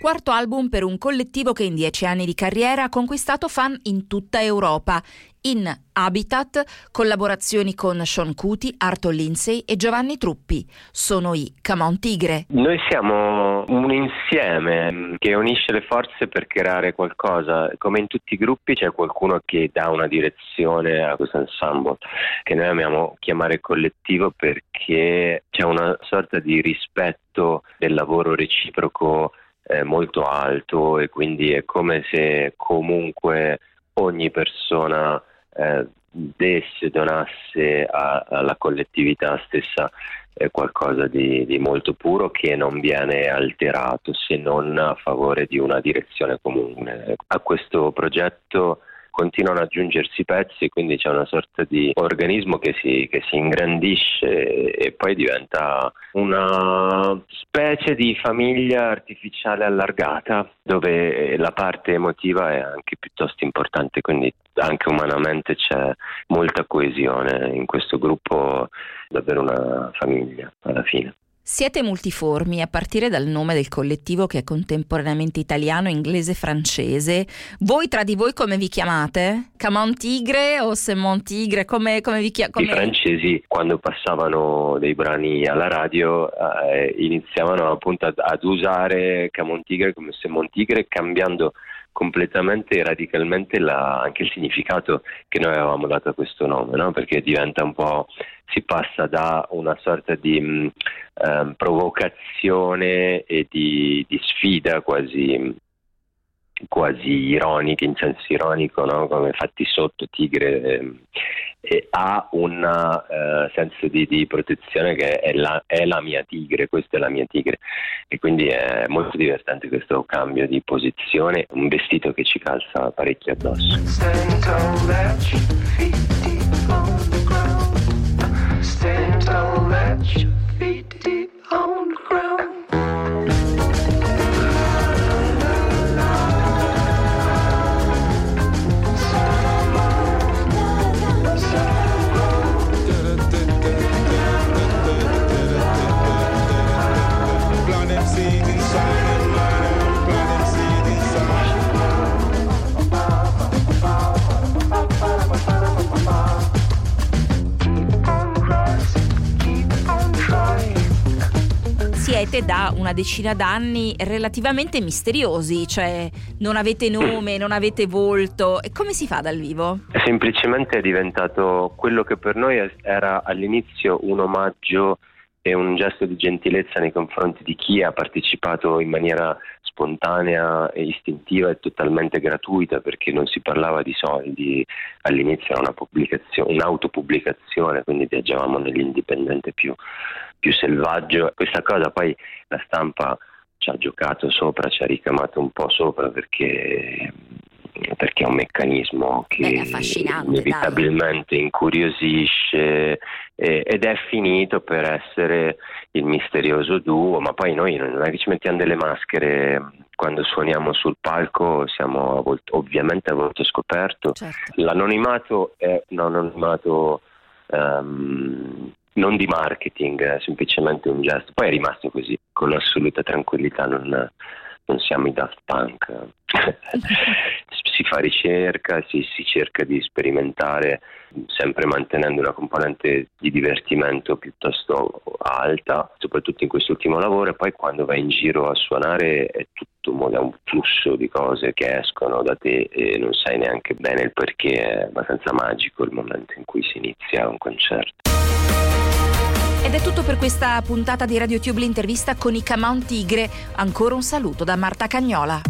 Quarto album per un collettivo che in dieci anni di carriera ha conquistato fan in tutta Europa. In Habitat, collaborazioni con Sean Cuti, Arthur Lindsay e Giovanni Truppi. Sono i Camon Tigre. Noi siamo un insieme che unisce le forze per creare qualcosa. Come in tutti i gruppi c'è qualcuno che dà una direzione a questo ensemble, che noi amiamo chiamare collettivo perché c'è una sorta di rispetto del lavoro reciproco eh, molto alto e quindi è come se comunque ogni persona eh, desse, donasse a, alla collettività stessa eh, qualcosa di, di, molto puro che non viene alterato se non a favore di una direzione comune. A questo progetto continuano ad aggiungersi pezzi, quindi c'è una sorta di organismo che si, che si ingrandisce e poi diventa una specie di famiglia artificiale allargata dove la parte emotiva è anche piuttosto importante, quindi anche umanamente c'è molta coesione in questo gruppo, davvero una famiglia alla fine. Siete multiformi a partire dal nome del collettivo che è contemporaneamente italiano, inglese, francese. Voi tra di voi come vi chiamate? Camon Tigre o Semon Tigre? Come, come vi chiamate? I francesi quando passavano dei brani alla radio eh, iniziavano appunto ad, ad usare Camon Tigre come Semon Tigre cambiando completamente e radicalmente la, anche il significato che noi avevamo dato a questo nome, no? perché diventa un po', si passa da una sorta di mh, eh, provocazione e di, di sfida quasi quasi ironiche, in senso ironico, no? come fatti sotto tigre, eh, ha un eh, senso di, di, protezione che è la, è la, mia tigre, questa è la mia tigre e quindi è molto divertente questo cambio di posizione, un vestito che ci calza parecchio addosso. Siete da una decina d'anni relativamente misteriosi, cioè non avete nome, non avete volto. E come si fa dal vivo? Semplicemente è diventato quello che per noi era all'inizio un omaggio e un gesto di gentilezza nei confronti di chi ha partecipato in maniera spontanea e istintiva e totalmente gratuita perché non si parlava di soldi, all'inizio era una pubblicazione, un'autopubblicazione, quindi viaggiavamo nell'indipendente più, più selvaggio. Questa cosa poi la stampa ci ha giocato sopra, ci ha ricamato un po' sopra perché perché è un meccanismo che Beh, inevitabilmente dai. incuriosisce eh, ed è finito per essere il misterioso duo, ma poi noi non è che ci mettiamo delle maschere quando suoniamo sul palco, siamo a volto, ovviamente a volto scoperto. Certo. L'anonimato è un anonimato um, non di marketing, è semplicemente un gesto. Poi è rimasto così, con assoluta tranquillità, non, non siamo i Daft Punk. si fa ricerca, si, si, cerca di sperimentare sempre mantenendo una componente di divertimento piuttosto alta, soprattutto in quest'ultimo lavoro e poi quando vai in giro a suonare è tutto è un flusso di cose che escono da te e non sai neanche bene il perché, è abbastanza magico il momento in cui si inizia un concerto. Ed è tutto per questa puntata di Radio Tube l'intervista con i Camon Tigre. Ancora un saluto da Marta Cagnola.